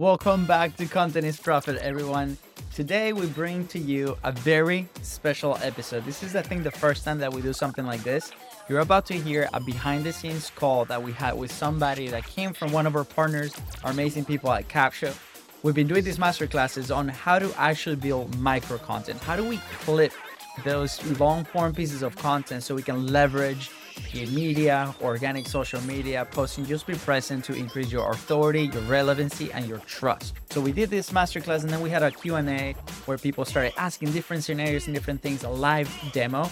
Welcome back to Content is Profit, everyone. Today we bring to you a very special episode. This is, I think, the first time that we do something like this. You're about to hear a behind the scenes call that we had with somebody that came from one of our partners, our amazing people at Capsho. We've been doing these master classes on how to actually build micro content. How do we clip those long form pieces of content so we can leverage media, organic social media, posting, just be present to increase your authority, your relevancy, and your trust. So we did this masterclass and then we had a Q&A where people started asking different scenarios and different things, a live demo.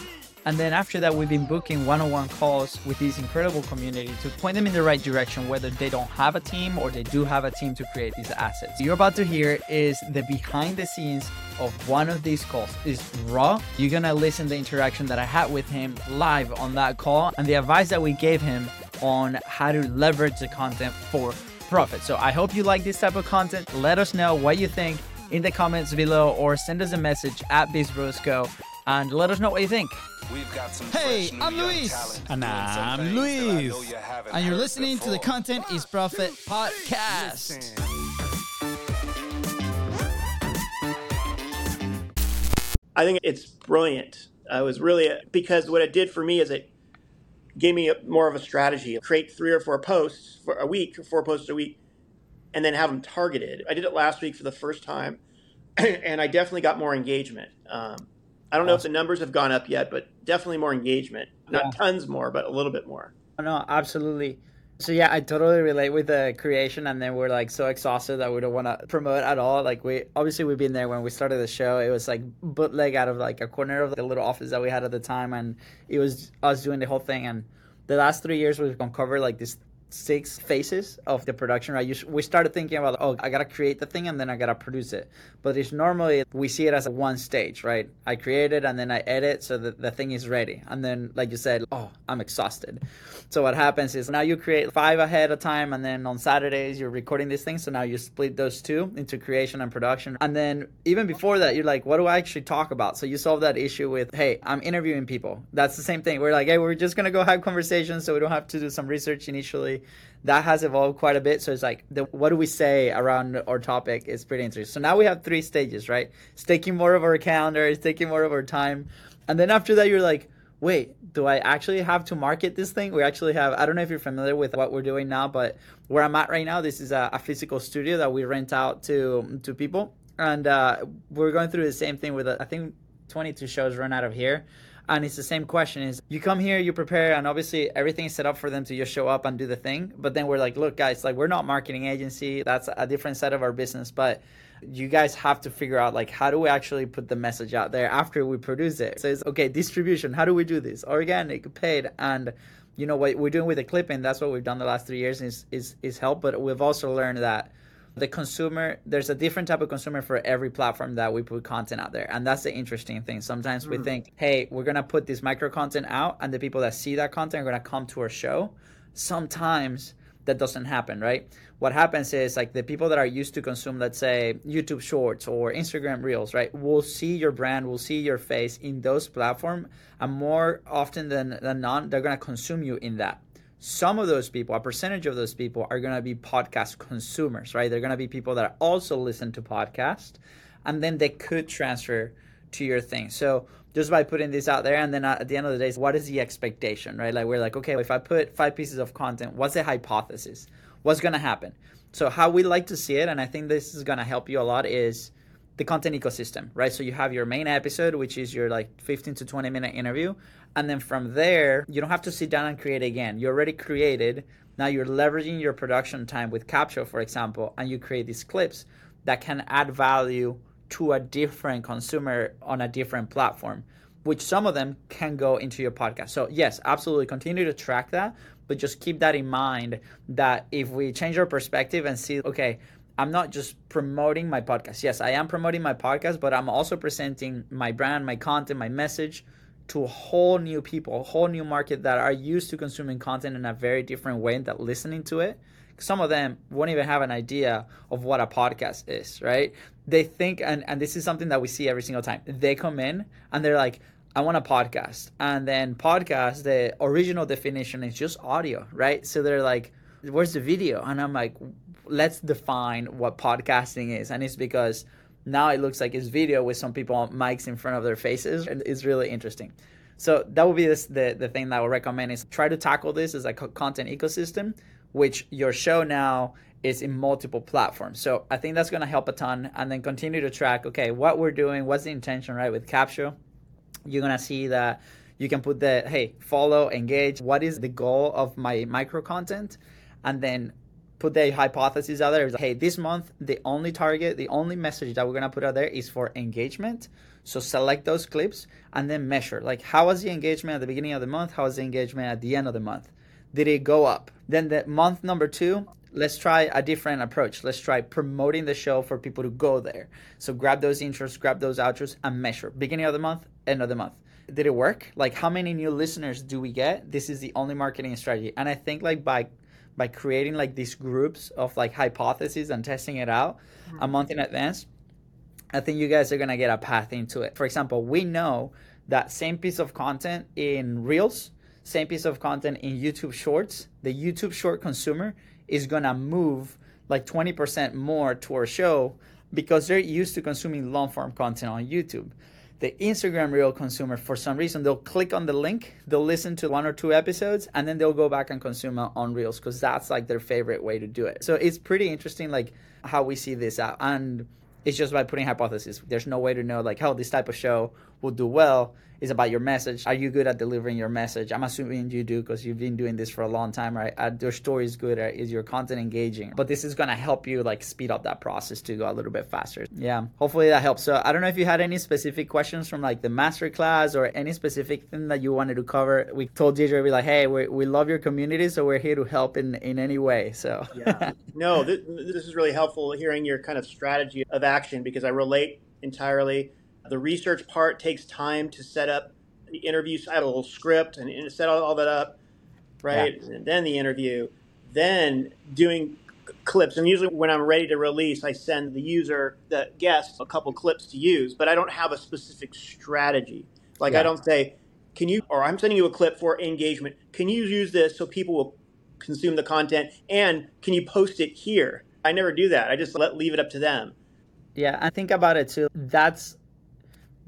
And then after that, we've been booking one on one calls with this incredible community to point them in the right direction, whether they don't have a team or they do have a team to create these assets. You're about to hear is the behind the scenes of one of these calls is raw. You're gonna listen to the interaction that I had with him live on that call and the advice that we gave him on how to leverage the content for profit. So I hope you like this type of content. Let us know what you think in the comments below or send us a message at BizBrosCo and let us know what you think. Hey, I'm Luis. And I'm Luis. And you're listening to the Content is Profit podcast. I think it's brilliant. I was really because what it did for me is it gave me a, more of a strategy. Create three or four posts for a week, four posts a week, and then have them targeted. I did it last week for the first time, and I definitely got more engagement. Um, I don't know if the numbers have gone up yet, but definitely more engagement. Not yeah. tons more, but a little bit more. Oh, no, absolutely. So yeah, I totally relate with the creation, and then we're like so exhausted that we don't want to promote at all. Like we obviously we've been there when we started the show. It was like bootleg out of like a corner of the little office that we had at the time, and it was us doing the whole thing. And the last three years we've uncovered like this six phases of the production right? You, we started thinking about oh i gotta create the thing and then i gotta produce it. But it's normally we see it as one stage right? I create it and then i edit so that the thing is ready. And then like you said oh i'm exhausted. So what happens is now you create five ahead of time and then on saturdays you're recording these things. So now you split those two into creation and production. And then even before that you're like what do i actually talk about? So you solve that issue with hey i'm interviewing people. That's the same thing. We're like hey we're just gonna go have conversations so we don't have to do some research initially that has evolved quite a bit. So it's like, the, what do we say around our topic is pretty interesting. So now we have three stages, right? It's taking more of our calendar, it's taking more of our time. And then after that, you're like, wait, do I actually have to market this thing? We actually have, I don't know if you're familiar with what we're doing now, but where I'm at right now, this is a, a physical studio that we rent out to, to people. And uh, we're going through the same thing with, I think, 22 shows run out of here and it's the same question is you come here you prepare and obviously everything is set up for them to just show up and do the thing. But then we're like look guys like we're not marketing agency. That's a different side of our business. But you guys have to figure out like how do we actually put the message out there after we produce it? So it's okay distribution how do we do this? Organic paid and you know what we're doing with the clipping that's what we've done the last three years is is, is help. But we've also learned that the consumer there's a different type of consumer for every platform that we put content out there. And that's the interesting thing. Sometimes mm. we think hey we're gonna put this micro content out and the people that see that content are gonna come to our show. Sometimes that doesn't happen right? What happens is like the people that are used to consume let's say youtube shorts or instagram reels right will see your brand will see your face in those platforms and more often than, than not they're going to consume you in that some of those people, a percentage of those people are going to be podcast consumers, right? They're going to be people that also listen to podcast and then they could transfer to your thing. So just by putting this out there and then at the end of the day, what is the expectation, right? Like we're like, okay, if I put five pieces of content, what's the hypothesis? What's going to happen? So how we like to see it, and I think this is going to help you a lot, is the content ecosystem, right? So you have your main episode, which is your like 15 to 20 minute interview. And then from there, you don't have to sit down and create again. You already created. Now you're leveraging your production time with Capsho, for example, and you create these clips that can add value to a different consumer on a different platform, which some of them can go into your podcast. So, yes, absolutely continue to track that, but just keep that in mind that if we change our perspective and see, okay, I'm not just promoting my podcast. Yes, I am promoting my podcast, but I'm also presenting my brand, my content, my message to a whole new people, a whole new market that are used to consuming content in a very different way than listening to it. Some of them won't even have an idea of what a podcast is, right? They think, and, and this is something that we see every single time. They come in and they're like, I want a podcast. And then podcast, the original definition is just audio, right? So they're like, where's the video? And I'm like, let's define what podcasting is. And it's because now it looks like it's video with some people on mics in front of their faces. And it's really interesting. So that would be this, the, the thing that I would recommend is try to tackle this as a content ecosystem, which your show now is in multiple platforms. So I think that's going to help a ton. And then continue to track, okay, what we're doing, what's the intention, right? With Capsho, you're going to see that you can put the, hey, follow, engage. What is the goal of my micro content? And then put the hypothesis out there. Hey, this month, the only target, the only message that we're to put out there is for engagement. So select those clips and then measure. Like, how was the engagement at the beginning of the month? How was the engagement at the end of the month? Did it go up? Then the month number two, let's try a different approach. Let's try promoting the show for people to go there. So grab those intros, grab those outros, and measure. Beginning of the month, end of the month. Did it work? Like how many new listeners do we get? This is the only marketing strategy. And I think like by by creating like these groups of like hypotheses and testing it out mm-hmm. a month in advance, I think you guys are gonna get a path into it. For example, we know that same piece of content in Reels, same piece of content in YouTube Shorts, the YouTube Short consumer is gonna move like 20% more to our show because they're used to consuming long form content on YouTube. The Instagram Reel consumer, for some reason, they'll click on the link, they'll listen to one or two episodes, and then they'll go back and consume on Reels because that's like their favorite way to do it. So it's pretty interesting, like how we see this out. And it's just by putting hypotheses. There's no way to know like how this type of show will do well is about your message. Are you good at delivering your message? I'm assuming you do because you've been doing this for a long time, right? Are your story is good. Is your content engaging? But this is gonna help you like speed up that process to go a little bit faster. Yeah, hopefully that helps. So I don't know if you had any specific questions from like the masterclass or any specific thing that you wanted to cover. We told Deidre we like, hey, we, we love your community, so we're here to help in in any way. So yeah, no, this, this is really helpful hearing your kind of strategy of action because I relate entirely the research part takes time to set up the interview. I have a little script and, set all, all, that up, right? Yeah. And then the interview, then doing clips. And usually when I'm ready to release, I send the user, the guest, a couple clips to use, but I don't have a specific strategy. Like yeah. I don't say, can you, or I'm sending you a clip for engagement. Can you use this so people will consume the content? And can you post it here? I never do that. I just let leave it up to them. Yeah, I think about it too. That's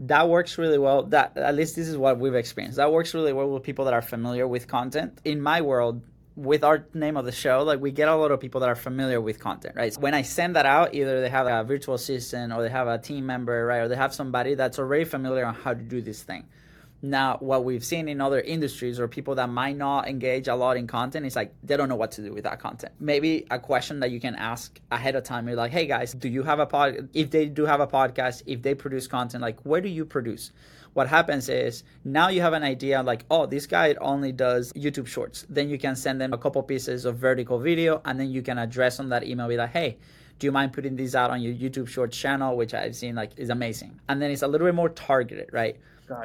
that works really well. That at least this is what we've experienced. That works really well with people that are familiar with content. In my world with our name of the show like we get a lot of people that are familiar with content right? When i send that out either they have a virtual assistant or they have a team member right or they have somebody that's already familiar on how to do this thing now, what we've seen in other industries or people that might not engage a lot in content is like they don't know what to do with that content. Maybe a question that you can ask ahead of time. You're like, hey guys, do you have a pod? If they do have a podcast, if they produce content, like where do you produce? What happens is now you have an idea like, oh, this guy only does YouTube Shorts. Then you can send them a couple pieces of vertical video, and then you can address on that email be like, hey do you mind putting these out on your YouTube Shorts channel, which I've seen like is amazing. And then it's a little bit more targeted, right?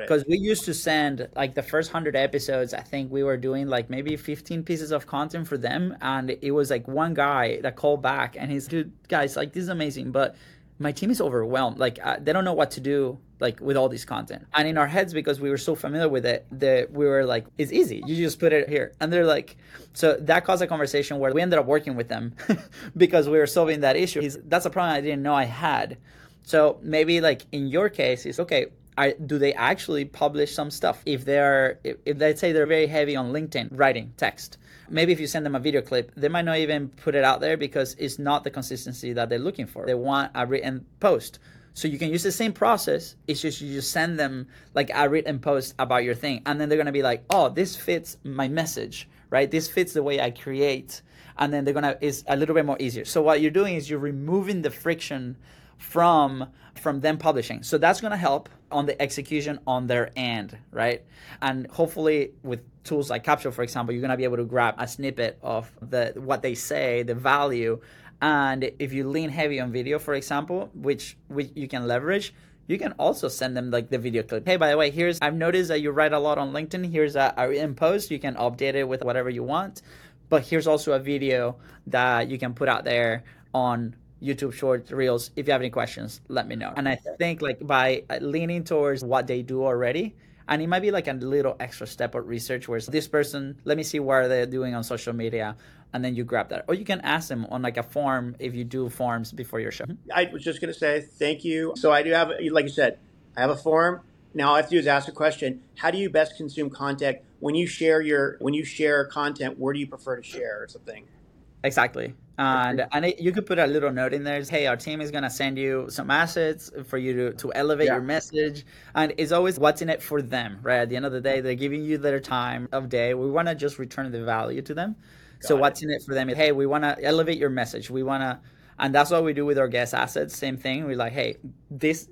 Because we used to send like the first hundred episodes. I think we were doing like maybe fifteen pieces of content for them, and it was like one guy that called back, and he's, "Dude, guys, like this is amazing, but my team is overwhelmed. Like uh, they don't know what to do like with all this content." And in our heads, because we were so familiar with it, that we were like, "It's easy. You just put it here." And they're like, so that caused a conversation where we ended up working with them because we were solving that issue. He's, that's a problem I didn't know I had. So maybe like in your case, it's okay are, do they actually publish some stuff if they're if, if let's say they're very heavy on linkedin writing text? Maybe if you send them a video clip they might not even put it out there because it's not the consistency that they're looking for. They want a written post. So you can use the same process it's just you just send them like a written post about your thing and then they're to be like oh this fits my message right? This fits the way i create and then they're to is a little bit more easier. So what you're doing is you're removing the friction from from them publishing. So that's going to help on the execution on their end, right? And hopefully with tools like Capsho, for example, you're going to be able to grab a snippet of the what they say, the value, and if you lean heavy on video, for example, which which you can leverage, you can also send them like the video clip. Hey, by the way, here's I've noticed that you write a lot on LinkedIn. Here's a, a in post. You can update it with whatever you want, but here's also a video that you can put out there on YouTube Shorts, Reels. If you have any questions, let me know. And I think like by uh, leaning towards what they do already, and it might be like a little extra step of research where this person let me see what they're doing on social media and then you grab that. Or you can ask them on like a form if you do forms before your show. I was just going to say thank you. So i do have like you said i have a form. Now all i have to do is ask a question. How do you best consume content? When you share your when you share content where do you prefer to share or something? Exactly and and it, you could put a little note in there. Hey, our team is gonna send you some assets for you to, to elevate yeah. your message, and it's always what's in it for them, right? At the end of the day, they're giving you their time of day. We want to just return the value to them. Got so it. what's in it for them? Hey, we want to elevate your message. We want to and that's what we do with our guest assets same thing. We're like hey this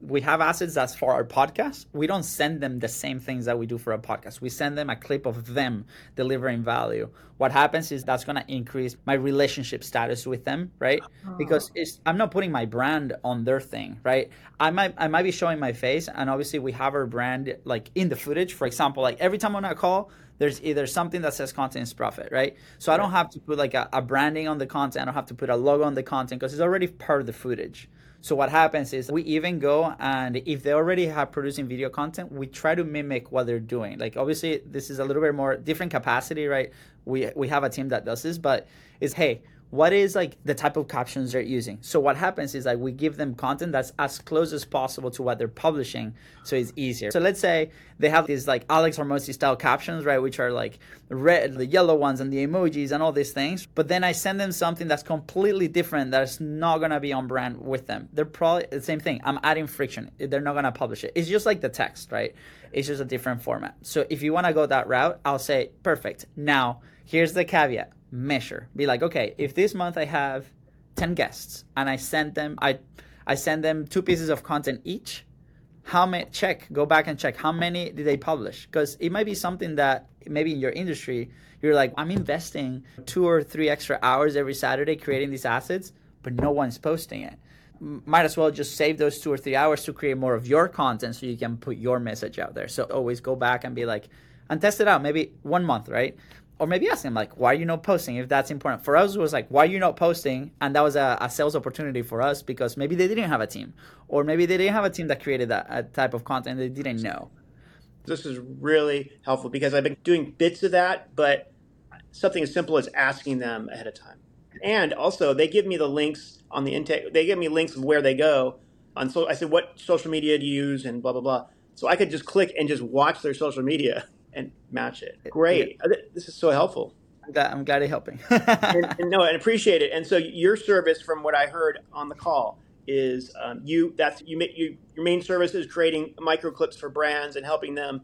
we have assets that's for our podcast. We don't send them the same things that we do for a podcast. We send them a clip of them delivering value. What happens is that's going to increase my relationship status with them right? Because it's i'm not putting my brand on their thing right? I might i might be showing my face and obviously we have our brand like in the footage. For example like every time on a call there's either something that says content is profit, right? So I don't have to put like a, a branding on the content. I don't have to put a logo on the content because it's already part of the footage. So what happens is we even go and if they already have producing video content, we try to mimic what they're doing. Like obviously this is a little bit more different capacity, right? We we have a team that does this, but it's hey, what is like the type of captions they're using. So what happens is like we give them content that's as close as possible to what they're publishing so it's easier. So let's say they have these like alex hormozi style captions right which are like red the yellow ones and the emojis and all these things. But then i send them something that's completely different that's not to be on brand with them. They're probably the same thing. I'm adding friction. They're not to publish it. It's just like the text right? It's just a different format. So if you want to go that route i'll say perfect. Now here's the caveat measure. Be like, okay, if this month I have 10 guests and I send them I I send them two pieces of content each, how many check, go back and check how many did they publish? Because it might be something that maybe in your industry, you're like, I'm investing two or three extra hours every Saturday creating these assets, but no one's posting it. Might as well just save those two or three hours to create more of your content so you can put your message out there. So always go back and be like, and test it out maybe one month, right? Or maybe ask them like why are you not posting if that's important? For us was like why are you not posting? And that was a, a, sales opportunity for us because maybe they didn't have a team or maybe they didn't have a team that created that type of content they didn't know. This is really helpful because i've been doing bits of that but something as simple as asking them ahead of time. And also they give me the links on the intake they give me links of where they go on so i said what social media do you use and blah blah blah. So i could just click and just watch their social media and match it. Great. Yeah. This is so helpful. I'm glad, I'm glad you're helping. and, and, no, and appreciate it. And so your service, from what I heard on the call, is um, you. That's you. You your main service is creating micro clips for brands and helping them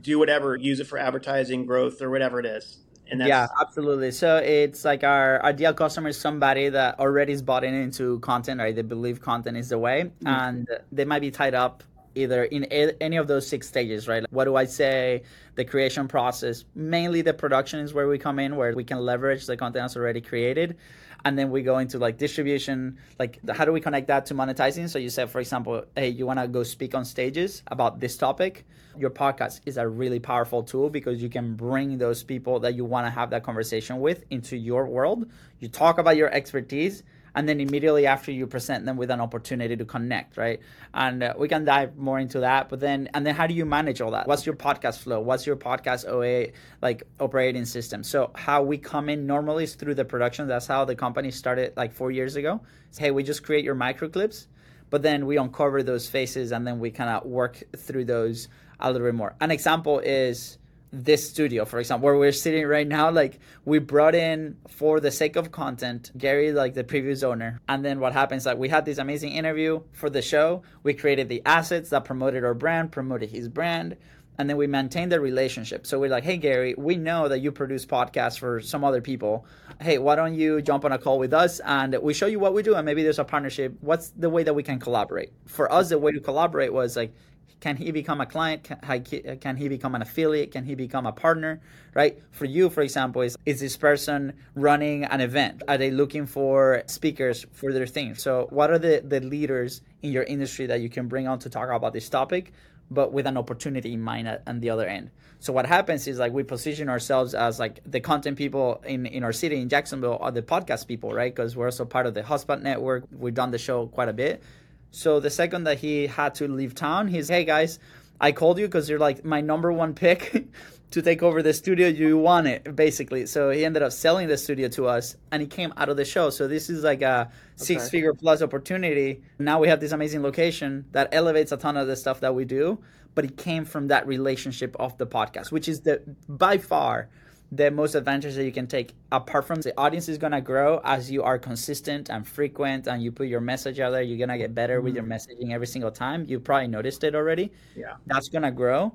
do whatever, use it for advertising, growth, or whatever it is. And yeah, absolutely. So it's like our ideal customer is somebody that already is bought in into content, right? They believe content is the way, mm-hmm. and they might be tied up either in any of those six stages, right? What do I say? The creation process, mainly the production is where we come in, where we can leverage the content that's already created. And then we go into like distribution, like how do we connect that to monetizing? So you said, for example, hey, you want to go speak on stages about this topic. Your podcast is a really powerful tool because you can bring those people that you want to have that conversation with into your world. You talk about your expertise and then immediately after you present them with an opportunity to connect right? And uh, we can dive more into that but then and then how do you manage all that? What's your podcast flow? What's your podcast oa like operating system? So how we come in normally is through the production. That's how the company started like four years ago. It's, hey we just create your micro clips but then we uncover those faces and then we kind of work through those a little bit more. An example is this studio, for example, where we're sitting right now, like we brought in for the sake of content, Gary, like the previous owner. And then what happens, like we had this amazing interview for the show. We created the assets that promoted our brand, promoted his brand. And then we maintained the relationship. So we're like, hey, Gary, we know that you produce podcasts for some other people. Hey, why don't you jump on a call with us and we show you what we do? And maybe there's a partnership. What's the way that we can collaborate? For us, the way to collaborate was like, can he become a client? Uh, can, he become an affiliate? Can he become a partner? Right? For you, for example, is, is this person running an event? Are they looking for speakers for their thing? So, what are the, the leaders in your industry that you can bring on to talk about this topic, but with an opportunity in mind at, on the other end? So what happens is like we position ourselves as like the content people in, in our city in Jacksonville are the podcast people, right? Because we're also part of the Hotspot network. We've done the show quite a bit. So the second that he had to leave town, he's, hey guys, I called you because you're like my number one pick to take over the studio. You want it, basically. So he ended up selling the studio to us and he came out of the show. So this is like a six okay. figure plus opportunity. Now we have this amazing location that elevates a ton of the stuff that we do, but it came from that relationship of the podcast, which is the by far the most advantage that you can take apart from the audience is going to grow as you are consistent and frequent and you put your message out there you're going to get better mm-hmm. with your mm. messaging every single time you probably noticed it already yeah that's going to grow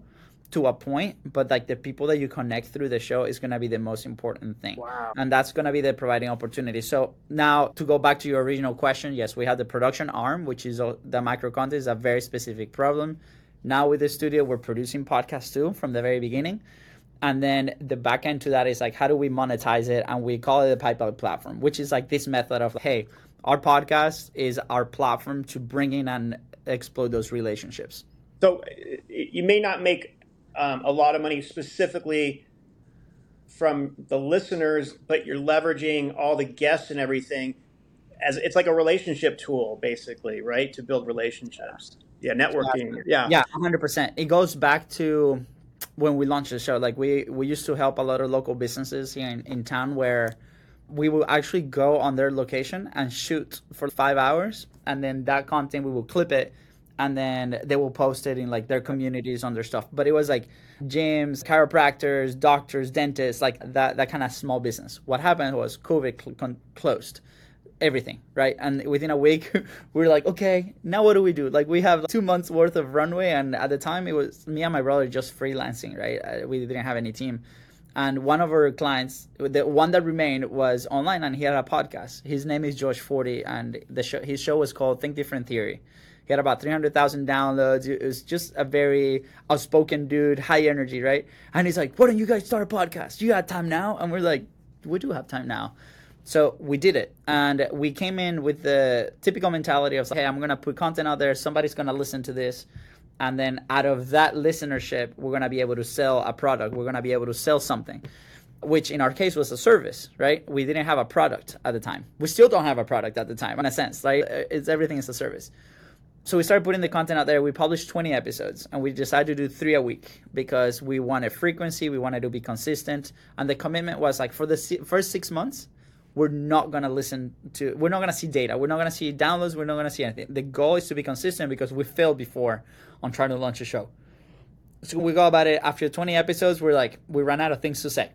to a point but like the people that you connect through the show is going to be the most important thing wow. and that's going to be the providing opportunity so now to go back to your original question yes we have the production arm which is the micro content is a very specific problem now with the studio we're producing podcasts too from the very beginning and then the back end to that is like how do we monetize it? And we call it a pipeline platform which is like this method of hey our podcast is our platform to bring in and explode those relationships. So you may not make um, a lot of money specifically from the listeners but you're leveraging all the guests and everything as it's like a relationship tool basically right? To build relationships. Yeah. Networking. Yeah. Yeah 100% it goes back to when we launched the show like we we used to help a lot of local businesses here in, in town where we will actually go on their location and shoot for five hours and then that content we will clip it and then they will post it in like their communities on their stuff. But it was like gyms chiropractors doctors dentists like that that kind of small business. What happened was covid cl- closed everything, right? And within a week, we are like, okay, now what do we do? Like, we have two months worth of runway, and at the time, it was me and my brother just freelancing, right? Uh, we didn't have any team. And one of our clients, the one that remained, was online, and he had a podcast. His name is George Forty, and the show, his show was called Think Different Theory. He had about 300,000 downloads. It was just a very outspoken dude, high energy, right? And he's like, Why don't you guys start a podcast? You got time now? And we're like, We do have time now. So we did it, and we came in with the typical mentality of, "Hey, I'm gonna put content out there. Somebody's gonna listen to this." and then out of that listenership we're to be able to sell a product. We're to be able to sell something which in our case was a service right? We didn't have a product at the time. We still don't have a product at the time in a sense right uh, it's everything is a service. So we started putting the content out there. We published 20 episodes and we decided to do three a week because we wanted frequency. We wanted to be consistent. And the commitment was like for the first six months we're not going to listen to we're not going to see data. We're not going to see downloads. We're not going to see anything. The goal is to be consistent because we failed before on trying to launch a show. So we go about it after 20 episodes we're like we ran out of things to say.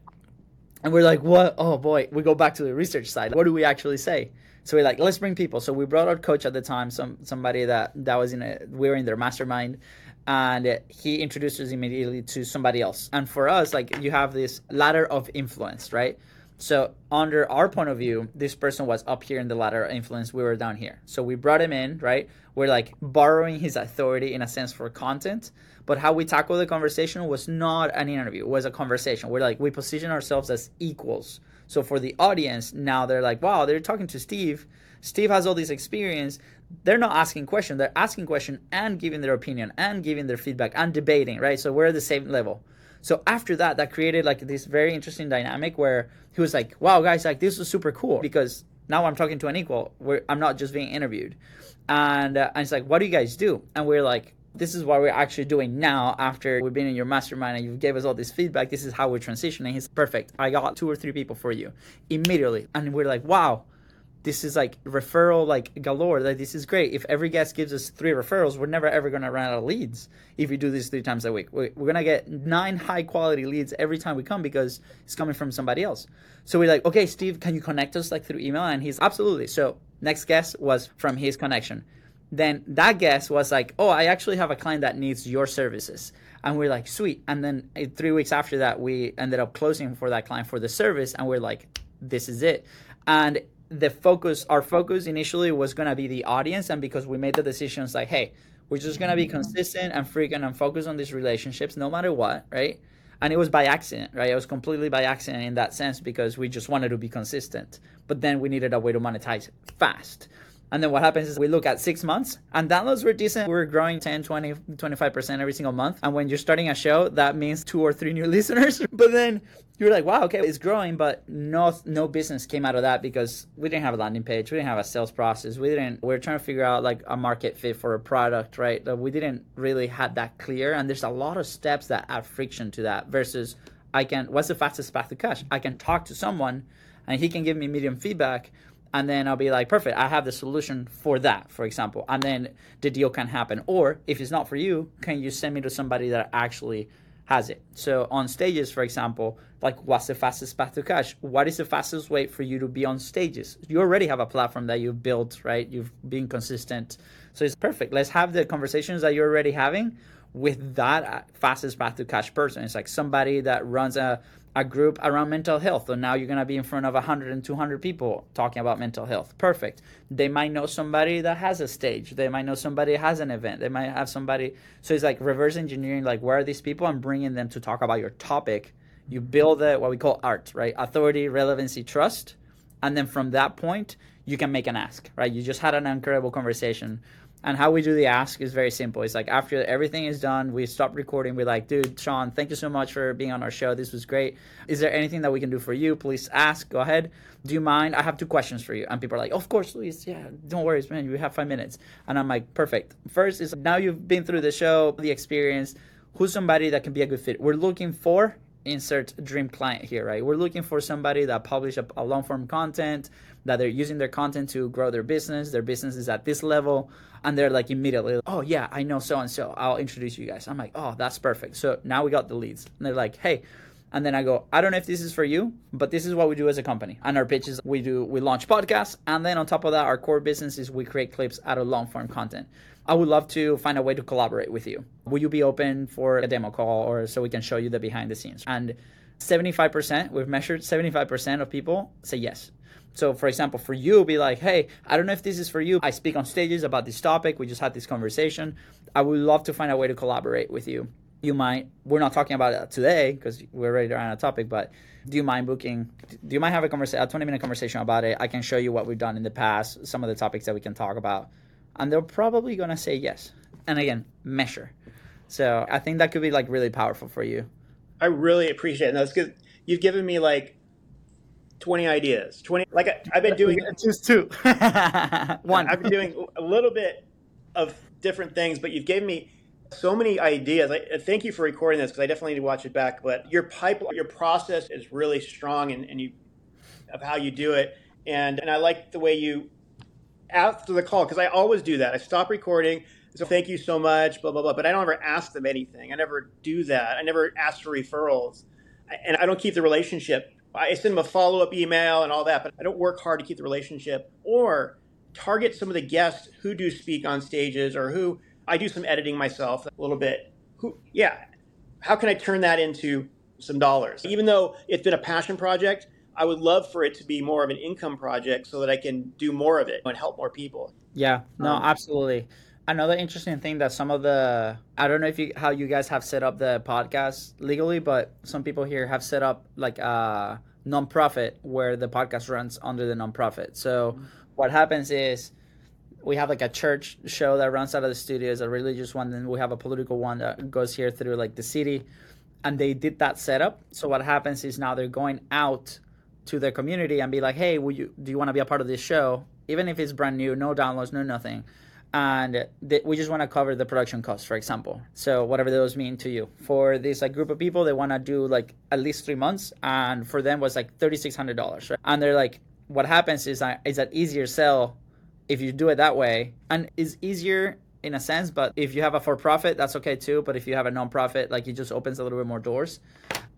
And we're like what? Oh boy. We go back to the research side. What do we actually say? So we're like let's bring people. So we brought our coach at the time some somebody that that was in a we were in their mastermind and he introduced us immediately to somebody else. And for us like you have this ladder of influence right so under our point of view, this person was up here in the ladder of influence. We were down here. So we brought him in, right? We're like borrowing his authority in a sense for content. But how we tackle the conversation was not an interview. It was a conversation. We're like, we position ourselves as equals. So for the audience, now they're like, wow, they're talking to Steve. Steve has all this experience. They're not asking questions. They're asking question and giving their opinion and giving their feedback and debating, right? So we're at the same level. So after that, that created like this very interesting dynamic where he was like, "Wow, guys, like this is super cool because now I'm talking to an equal. Where I'm not just being interviewed." And uh, and it's like, "What do you guys do?" And we're like, "This is what we're actually doing now after we've been in your mastermind and you gave us all this feedback. This is how we're transitioning." He's perfect. I got two or three people for you immediately, and we're like, "Wow." This is like referral like galore like this is great. If every guest gives us three referrals we're never ever going to run out of leads if we do this three times a week. We're, going to get nine high quality leads every time we come because it's coming from somebody else. So we're like okay steve can you connect us like through email? And he's absolutely. So next guest was from his connection. Then that guest was like oh i actually have a client that needs your services. And we're like sweet. And then eh, three weeks after that we ended up closing for that client for the service and we're like this is it. And the focus our focus initially was going to be the audience and because we made the decisions like hey we're just going to be mm-hmm. consistent and frequent and focus on these relationships no matter what right? And it was by accident right? It was completely by accident in that sense because we just wanted to be consistent but then we needed a way to monetize fast And then what happens is we look at six months and downloads were decent. We are growing 10, 20, 25% every single month. And when you're starting a show, that means two or three new listeners. but then you're like, wow, okay, it's growing, but no no business came out of that because we didn't have a landing page, we didn't have a sales process, we didn't. We are trying to figure out like a market fit for a product, right? We didn't really had that clear, and there's a lot of steps that add friction to that. Versus, I can what's the fastest path to cash? I can talk to someone, and he can give me medium feedback, and then I'll be like, perfect, I have the solution for that, for example, and then the deal can happen. Or if it's not for you, can you send me to somebody that actually has it. So on stages, for example, like what's the fastest path to cash? What is the fastest way for you to be on stages? You already have a platform that you've built, right? You've been consistent. So it's perfect. Let's have the conversations that you're already having with that uh, fastest path to cash person. It's like somebody that runs a a group around mental health. So now you're going to be in front of 100 and 200 people talking about mental health. Perfect. They might know somebody that has a stage. They might know somebody has an event. They might have somebody. So it's like reverse engineering, like, where are these people and bringing them to talk about your topic. You build it, what we call art, right? Authority, relevancy, trust. And then from that point, you can make an ask, right? You just had an incredible conversation and how we do the ask is very simple. It's like after everything is done, we stop recording. We're like, dude, Sean, thank you so much for being on our show. This was great. Is there anything that we can do for you? Please ask. Go ahead. Do you mind? I have two questions for you. And people are like, of course, please. Yeah, don't worry, man. You have five minutes. And I'm like, perfect. First is now you've been through the show, the experience. Who's somebody that can be a good fit? We're looking for insert dream client here, right? We're looking for somebody that publish a, a long form content, that they're using their content to grow their business. Their business is at this level, and they're like immediately, oh yeah, I know so and so. I'll introduce you guys. I'm like, oh, that's perfect. So now we got the leads, and they're like, hey. And then I go, I don't know if this is for you, but this is what we do as a company. And our pitches, we do, we launch podcasts. And then on top of that, our core business is we create clips out of long form content. I would love to find a way to collaborate with you. Will you be open for a demo call or so we can show you the behind the scenes? And 75%, we've measured 75% of people say yes. So, for example, for you, be like, hey, I don't know if this is for you. I speak on stages about this topic. We just had this conversation. I would love to find a way to collaborate with you. You might, we're not talking about it today because we're ready to run a topic, but do you mind booking? Do you mind having a conversation, a 20 minute conversation about it? I can show you what we've done in the past, some of the topics that we can talk about and they're probably going to say yes. And again, measure. So I think that could be like really powerful for you. I really appreciate it. That's because you've given me like 20 ideas. 20 like I, have been doing just two. One. I've been doing a little bit of different things, but you've given me so many ideas. I, uh, thank you for recording this because I definitely need to watch it back. But your pipeline, your process is really strong, and, and you of how you do it, and and I like the way you after the call because I always do that. I stop recording. So thank you so much, blah blah blah. But I don't ever ask them anything. I never do that. I never ask for referrals, and I don't keep the relationship. I send them a follow up email and all that, but I don't work hard to keep the relationship or target some of the guests who do speak on stages or who I do some editing myself a little bit. Who, yeah, how can I turn that into some dollars? Even though it's been a passion project, I would love for it to be more of an income project so that I can do more of it and help more people. Yeah, no, um, absolutely. Another interesting thing that some of the I don't know if you how you guys have set up the podcast legally, but some people here have set up like a nonprofit where the podcast runs under the nonprofit. So mm-hmm. what happens is we have like a church show that runs out of the studios, a religious one, then we have a political one that goes here through like the city. And they did that setup. So what happens is now they're going out to the community and be like, hey, will you do you want to be a part of this show? Even if it's brand new, no downloads, no nothing. And th- we just want to cover the production costs, for example. So whatever those mean to you. For this like group of people, they want to do like at least three months, and for them was like thirty six hundred dollars. Right? And they're like, what happens is that easier sell if you do it that way, and is easier in a sense. But if you have a for profit, that's okay too. But if you have a non-profit, like it just opens a little bit more doors.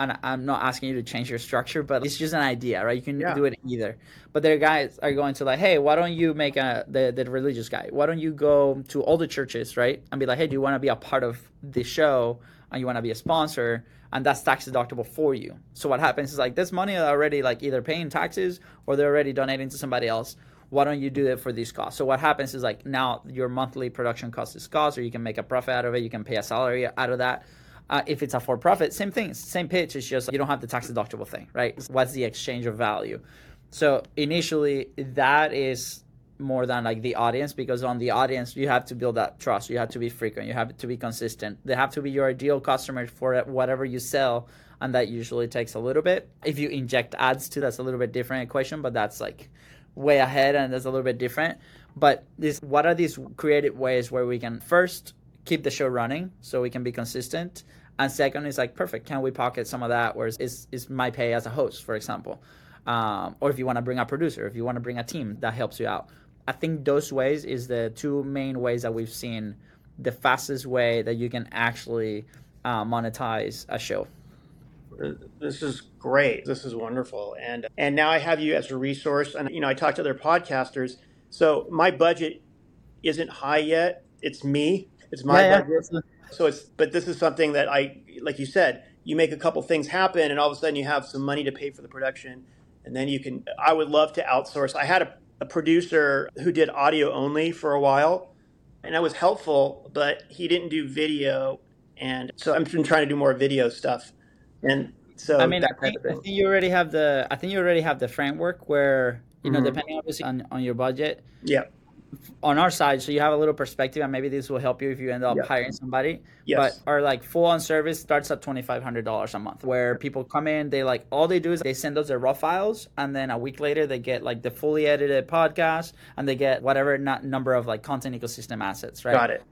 And I'm not asking you to change your structure, but it's just an idea, right? You can yeah. do it either. But their guys are going to like, hey, why don't you make a the, the religious guy? Why don't you go to all the churches, right? And be like, hey, do you want to be a part of the show? And you want to be a sponsor? and that's tax deductible for you. So what happens is like this money are already like either paying taxes or they're already donating to somebody else why don't you do it for these costs? So what happens is like now your monthly production cost is cost, or you can make a profit out of it. You can pay a salary out of that. Uh, if it's a for profit, same thing, same pitch. It's just you don't have the tax deductible thing, right? What's the exchange of value? So initially, that is more than like the audience because on the audience you have to build that trust you have to be frequent you have to be consistent they have to be your ideal customer for whatever you sell and that usually takes a little bit if you inject ads to that's a little bit different equation but that's like way ahead and that's a little bit different but this what are these creative ways where we can first keep the show running so we can be consistent and second is like perfect can we pocket some of that where it's, it's my pay as a host for example um, or if you want to bring a producer, if you want to bring a team that helps you out. I think those ways is the two main ways that we've seen the fastest way that you can actually uh, monetize a show. This is great. This is wonderful. And and now I have you as a resource. And you know, I talk to other podcasters. So my budget isn't high yet. It's me. It's my yeah, budget. Yeah. So it's but this is something that I like you said, you make a couple things happen and all of a sudden you have some money to pay for the production and then you can i would love to outsource. I had a, a producer who did audio only for a while and that was helpful but he didn't do video and so been trying to do more video stuff. And so i mean I think, I think, you already have the i think you already have the framework where you know mm-hmm. depending obviously on, on your budget yeah on our side, so you have a little perspective, and maybe this will help you if you end up hiring somebody. Yes. But our like full on service starts at twenty five hundred dollars a month, where people come in, they like all they do is they send us their raw files, and then a week later they get like the fully edited podcast, and they get whatever not number of like content ecosystem assets. Right. Got it.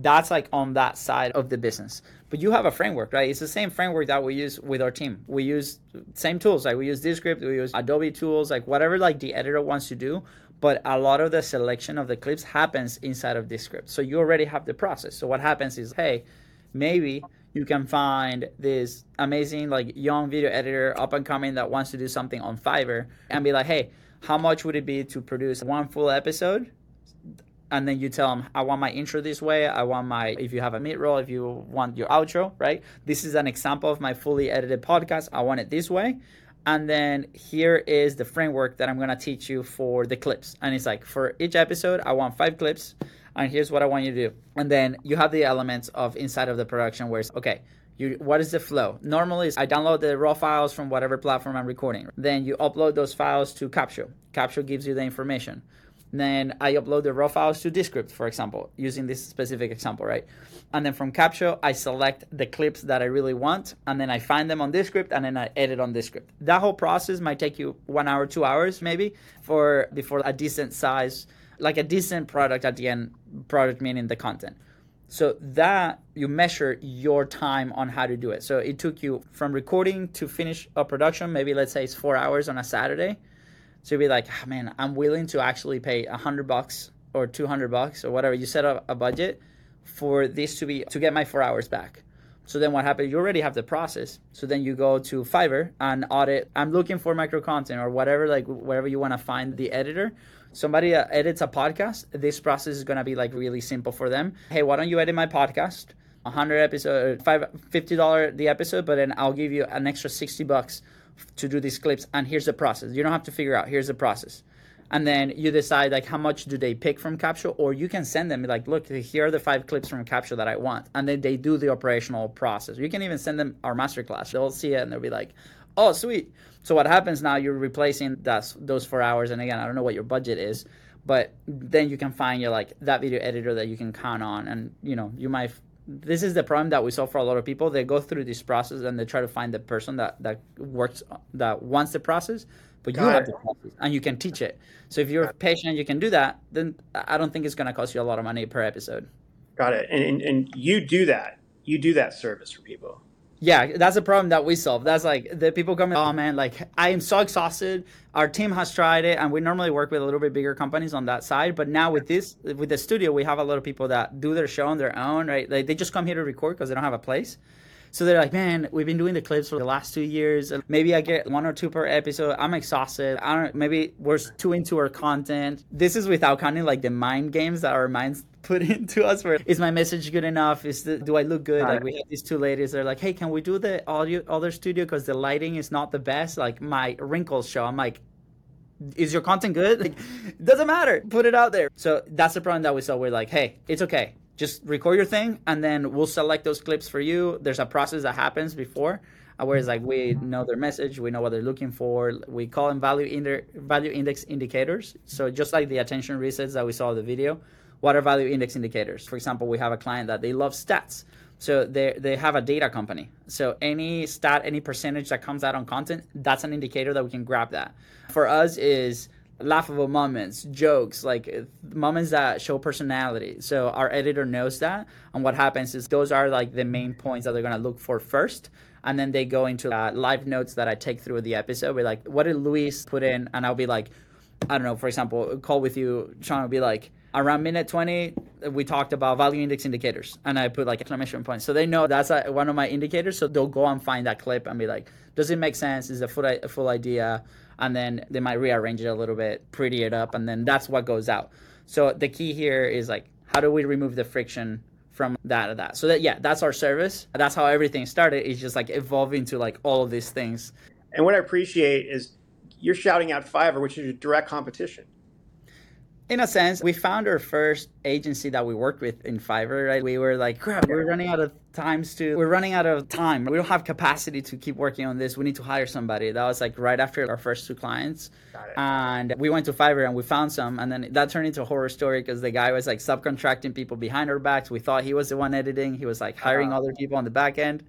That's like on that side of the business. But you have a framework, right? It's the same framework that we use with our team. We use same tools, like we use Descript, we use Adobe tools, like whatever like the editor wants to do but a lot of the selection of the clips happens inside of Descript. So you already have the process. So what happens is, hey, maybe you can find this amazing like young video editor up and coming that wants to do something on Fiverr and be like, hey, how much would it be to produce one full episode? And then you tell them, I want my intro this way. I want my, if you have a mid roll, if you want your outro, right? This is an example of my fully edited podcast. I want it this way and then here is the framework that I'm gonna teach you for the clips. And it's like for each episode, I want five clips, and here's what I want you to do. And then you have the elements of inside of the production where it's okay. You, what is the flow? Normally, I download the raw files from whatever platform I'm recording. Then you upload those files to Capsho. Capsho gives you the information. Then I upload the raw files to Descript, for example, using this specific example, right? And then from Capsho, I select the clips that I really want, and then I find them on Descript, and then I edit on Descript. That whole process might take you one hour, two hours, maybe, for before a decent size, like a decent product at the end. Product meaning the content. So that you measure your time on how to do it. So it took you from recording to finish a production, maybe let's say it's four hours on a Saturday so you'd be like, oh, man, I'm willing to actually pay a hundred bucks or two hundred bucks or whatever. You set up a budget for this to be to get my four hours back. So then what happens? You already have the process. So then you go to Fiverr and audit. I'm looking for micro content or whatever, like wherever you want to find the editor. Somebody uh, edits a podcast. This process is gonna be like really simple for them. Hey, why don't you edit my podcast? 100 episode, five, $50 the episode, but then I'll give you an extra 60 bucks to do these clips and here's the process. You don't have to figure out. Here's the process. And then you decide like how much do they pick from Capsho or you can send them like look here are the five clips from Capsho that i want. And then they do the operational process. You can even send them our masterclass. They'll see it and they'll be like oh sweet. So what happens now you're replacing that, those four hours. And again i don't know what your budget is but then you can find your like that video editor that you can count on. And you know you might this is the problem that we saw for a lot of people. They go through this process and they try to find the person that that works that wants the process, but Got you it. have the process and you can teach it. So if you're patient, you can do that. Then I don't think it's going to cost you a lot of money per episode. Got it. And, and and you do that. You do that service for people. Yeah, that's a problem that we solve. That's like the people come, oh man, like I am so exhausted. Our team has tried it, and we normally work with a little bit bigger companies on that side. But now with this, with the studio, we have a lot of people that do their show on their own, right? Like they just come here to record because they don't have a place. So they're like, man, we've been doing the clips for the last two years. Maybe I get one or two per episode. I'm exhausted. I don't. Maybe we're too into our content. This is without counting like the mind games that our minds put into us. Where is my message good enough? Is the, do I look good? Like we have these two ladies. They're like, hey, can we do the audio other studio because the lighting is not the best? Like my wrinkles show. I'm like, is your content good? Like, doesn't matter. Put it out there. So that's the problem that we saw. We're like, hey, it's okay just record your thing and then we'll select those clips for you there's a process that happens before uh, where it's like we know their message, we know what they're looking for. We call them value inter- value index indicators. So just like the attention resets that we saw in the video, what are value index indicators? For example, we have a client that they love stats. So they they have a data company. So any stat, any percentage that comes out on content, that's an indicator that we can grab that. For us is laughable moments, jokes, like moments that show personality. So our editor knows that, and what happens is those are like the main points that they're gonna look for first, and then they go into uh, live notes that I take through the episode. We're like, what did Luis put in? And I'll be like, I don't know, for example, call with you, Sean will be like, around minute 20 we talked about value index indicators and i put like exclamation points so they know that's a, one of my indicators so they'll go and find that clip and be like does it make sense is a full, a full idea and then they might rearrange it a little bit pretty it up and then that's what goes out. So the key here is like how do we remove the friction from that that? So that yeah that's our service. That's how everything started. It's just like evolving to like all of these things. And what i appreciate is you're shouting out fiverr which is your direct competition in a sense, we found our first agency that we worked with in Fiverr, right? We were like, crap, we're running out of times to, we're running out of time. We don't have capacity to keep working on this. We need to hire somebody. That was like right after our first two clients. And we went to Fiverr and we found some. And then that turned into a horror story because the guy was like subcontracting people behind our backs. We thought he was the one editing. He was like hiring uh-huh. other people on the back end.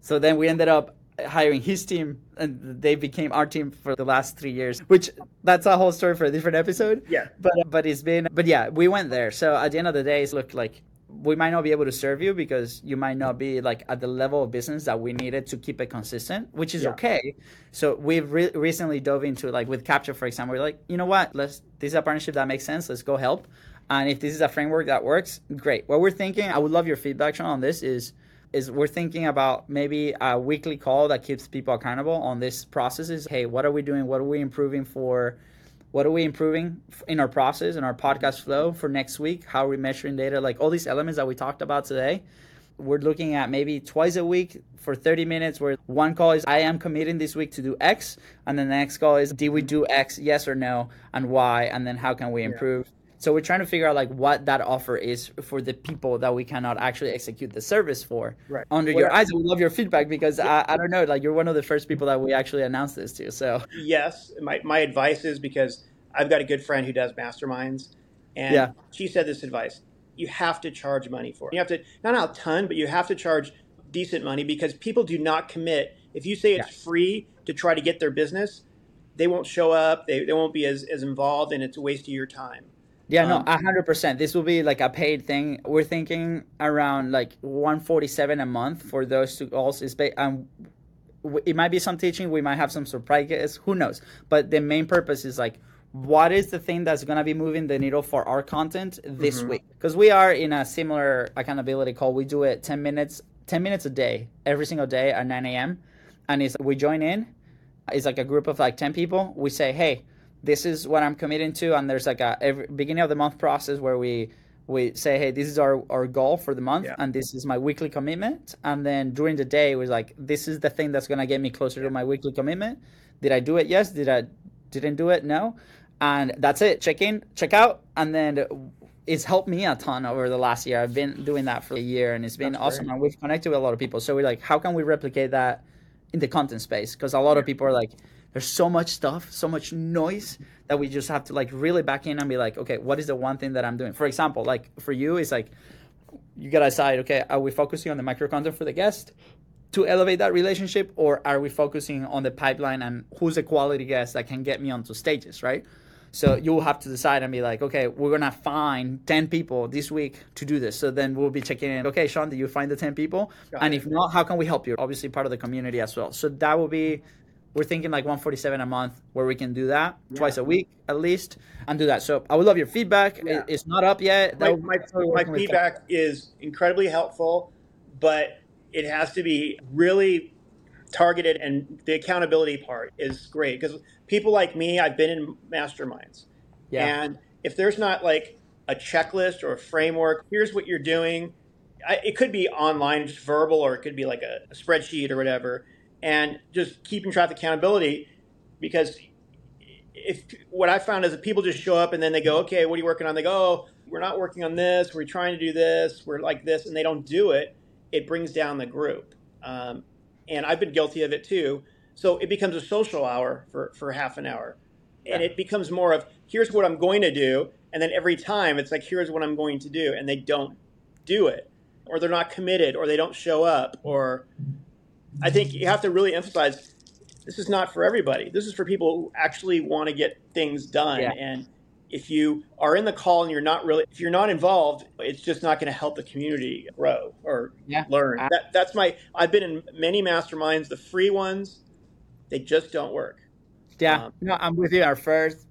So then we ended up hiring his team and they became our team for the last three years which that's a whole story for a different episode. Yeah. But uh, but it's been but yeah we went there. So at the end of the day it's looked like we might not be able to serve you because you might not be like at the level of business that we needed to keep it consistent which is yeah. okay. So we've re- recently dove into like with Capsho for example we're like you know what? Let's this is a partnership that makes sense. Let's go help. And if this is a framework that works great. What we're thinking i would love your feedback Sean, on this is is we're thinking about maybe a weekly call that keeps people accountable on this processes. Hey, what are we doing? What are we improving for? What are we improving in our process and our podcast flow for next week? How are we measuring data? Like all these elements that we talked about today. We're looking at maybe twice a week for 30 minutes where one call is I am committing this week to do X and then the next call is did we do X yes or no and why and then how can we improve? Yeah so we're trying to figure out like what that offer is for the people that we cannot actually execute the service for. Right. Under well, your eyes, we love your feedback because yeah. I, I don't know, like you're one of the first people that we actually announced this to. So yes, my my advice is because I've got a good friend who does masterminds, and yeah. she said this advice: you have to charge money for it. You have to not a ton, but you have to charge decent money because people do not commit. If you say it's yes. free to try to get their business, they won't show up. They, they won't be as, as involved, and it's a waste of your time. Yeah, no, um, hundred percent. This will be like a paid thing. We're thinking around like one forty seven a month for those two calls. Is ba- um, it might be some teaching. We might have some surprises. Who knows? But the main purpose is like, what is the thing that's gonna be moving the needle for our content this mm-hmm. week? Because we are in a similar accountability call. We do it ten minutes, ten minutes a day, every single day at nine a.m. And it's we join in. It's like a group of like ten people. We say, hey this is what I'm committing to, and there's like a every, beginning of the month process where we we say, hey, this is our, our goal for the month, yeah. and this is my weekly commitment. And then during the day, we're like, this is the thing that's gonna get me closer to my weekly commitment. Did I do it? Yes. Did I didn't do it? No. And that's it. Check in, check out, and then it's helped me a ton over the last year. I've been doing that for a year, and it's been that's awesome. Great. And we've connected with a lot of people. So we're like, how can we replicate that in the content space? Because a lot of people are like there's so much stuff, so much noise that we just have to like really back in and be like, okay, what is the one thing that I'm doing? For example, like for you, it's like you gotta decide, okay, are we focusing on the micro content for the guest to elevate that relationship, or are we focusing on the pipeline and who's a quality guest that can get me onto stages, right? So you'll have to decide and be like, okay, we're gonna find ten people this week to do this. So then we'll be checking in. Okay, Sean, did you find the ten people? Got and it. if not, how can we help you? Obviously, part of the community as well. So that will be we're thinking like 147 a month where we can do that yeah. twice a week at least and do that. So i would love your feedback. Yeah. it's not up yet. My, my, my feedback is incredibly helpful but it has to be really targeted and the accountability part is great because people like me i've been in masterminds. Yeah. and if there's not like a checklist or a framework here's what you're doing. I, it could be online just verbal or it could be like a, a spreadsheet or whatever and just keeping track of accountability because if what I found is that people just show up and then they go, okay, what are you working on? They go, oh, we're not working on this. We're trying to do this. We're like this, and they don't do it. It brings down the group. Um, and I've been guilty of it too. So it becomes a social hour for, for half an hour. And it becomes more of here's what I'm going to do. And then every time it's like, here's what I'm going to do. And they don't do it, or they're not committed, or they don't show up. Or I think you have to really emphasize this is not for everybody. This is for people who actually want to get things done. Yeah. And if you are in the call and you're not really, if you're not involved, it's just not going to help the community grow or Yeah. learn. That, that's my, I've been in many masterminds, the free ones, they just don't work. Yeah, Um, no, I'm with you. Our first,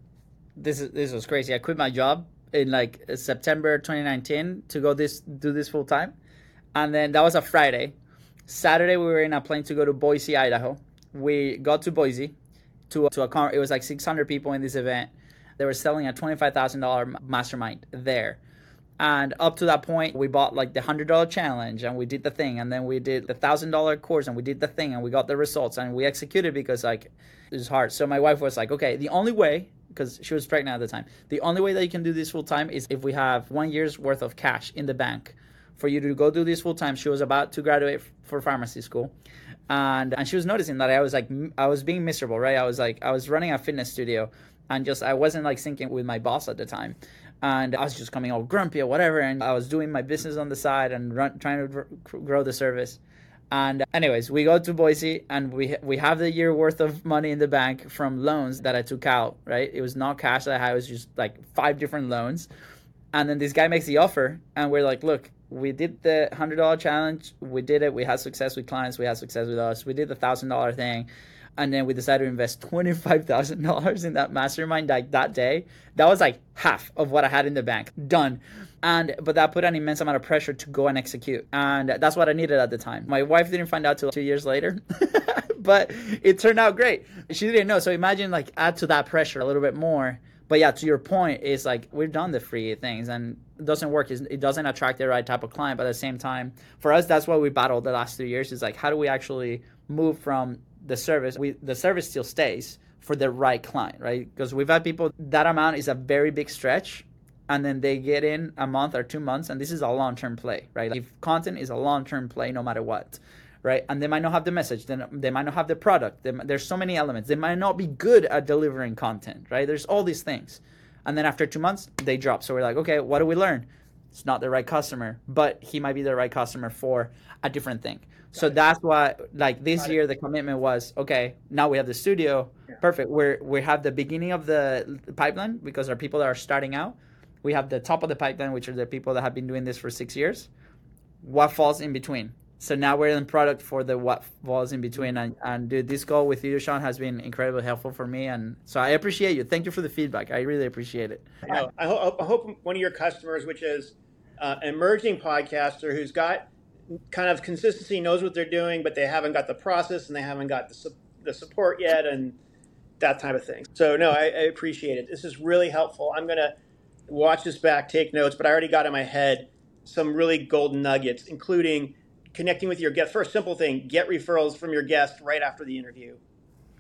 this is this was crazy. I quit my job in like September 2019 to go this do this full time, and then that was a Friday. Saturday we were in a plane to go to Boise, Idaho. We got to Boise, to to a con- it was like 600 people in this event. They were selling a $25,000 mastermind there. And up to that point, we bought like the hundred dollar challenge, and we did the thing, and then we did the thousand dollar course, and we did the thing, and we got the results, and we executed because like it was hard. So my wife was like, "Okay, the only way, because she was pregnant at the time, the only way that you can do this full time is if we have one year's worth of cash in the bank for you to go do this full time." She was about to graduate f- for pharmacy school, and and she was noticing that I was like m- I was being miserable, right? I was like I was running a fitness studio, and just I wasn't like syncing with my boss at the time and I was just coming all grumpy or whatever. And I was doing my business on the side and run, trying to gr- grow the service. And anyways, we go to Boise and we we have the year worth of money in the bank from loans that I took out. Right, it was not cash that I had; it was just like five different loans. And then this guy makes the offer, and we're like, "Look, we did the hundred dollar challenge. We did it. We had success with clients. We had success with us. We did the thousand dollar thing." and then we decided to invest twenty five thousand dollars in that mastermind like that day. That was like half of what I had in the bank. Done. And but that put an immense amount of pressure to go and execute. And that's what I needed at the time. My wife didn't find out till two years later. but it turned out great. She didn't know. So imagine like add to that pressure a little bit more. But yeah, to your point, is like we've done the free things and it doesn't work. It doesn't attract the right type of client. But at the same time, for us, that's what we battled the last three years. Is like how do we actually move from the service? We the service still stays for the right client, right? Because we've had people that amount is a very big stretch, and then they get in a month or two months, and this is a long term play, right? Like, if content is a long term play, no matter what. Right, and they might not have the message. Then they might not have the product. They, there's so many elements. They might not be good at delivering content. Right, there's all these things, and then after two months they drop. So we're like, okay, what do we learn? It's not the right customer, but he might be the right customer for a different thing. So that's why, like this year, the commitment was okay. Now we have the studio, perfect. We're we have the beginning of the pipeline because our people that are starting out. We have the top of the pipeline, which are the people that have been doing this for six years. What falls in between? So now we're in product for the what falls in between, and and dude, this call with you, Sean, has been incredibly helpful for me, and so I appreciate you. Thank you for the feedback. I really appreciate it. I. Hope, I hope one of your customers, which is uh, an emerging podcaster who's got kind of consistency, knows what they're doing, but they haven't got the process and they haven't got the, su- the support yet, and that type of thing. So, no, I, I appreciate it. This is really helpful. I'm going to watch this back, take notes, but I already got in my head some really golden nuggets, including connecting with your guest. First, simple thing get referrals from your guest right after the interview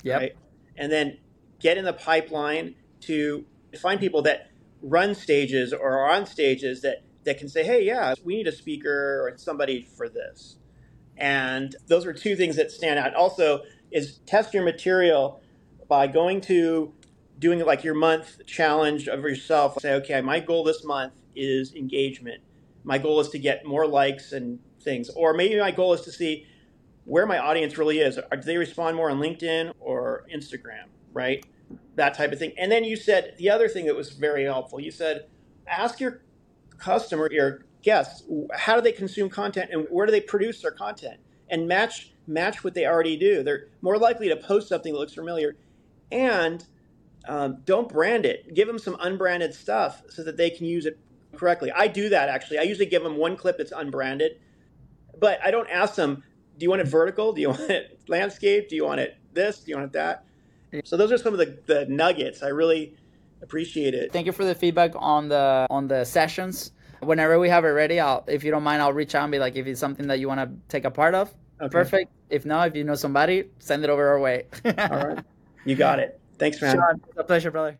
Yep. right? And then get in the pipeline to find people that run stages or are on stages that that can say, "Hey, yeah, we need a speaker or somebody for this." And those are two things that stand out. Also, is test your material by going to doing like your month challenge of yourself. Say, okay, my goal this month is engagement. My goal is to get more likes and things, or maybe my goal is to see where my audience really is. Do they respond more on LinkedIn or Instagram, right? That type of thing. And then you said the other thing that was very helpful. You said, ask your customer, your guests, how do they consume content and where do they produce their content, and match match what they already do. They're more likely to post something that looks familiar, and um, don't brand it. Give them some unbranded stuff so that they can use it correctly. I do that actually. I usually give them one clip that's unbranded, but I don't ask them, do you want it vertical? Do you want it landscape? Do you want it this? Do you want it that? So those are some of the, the nuggets. I really appreciate it. Thank you for the feedback on the on the sessions. Whenever we have it ready, I'll if you don't mind, I'll reach out and be like, if it's something that you want to take a part of, Okay. perfect. If not, if you know somebody, send it over our way. All right. You got it. Thanks, man. Sean, it's a pleasure, brother.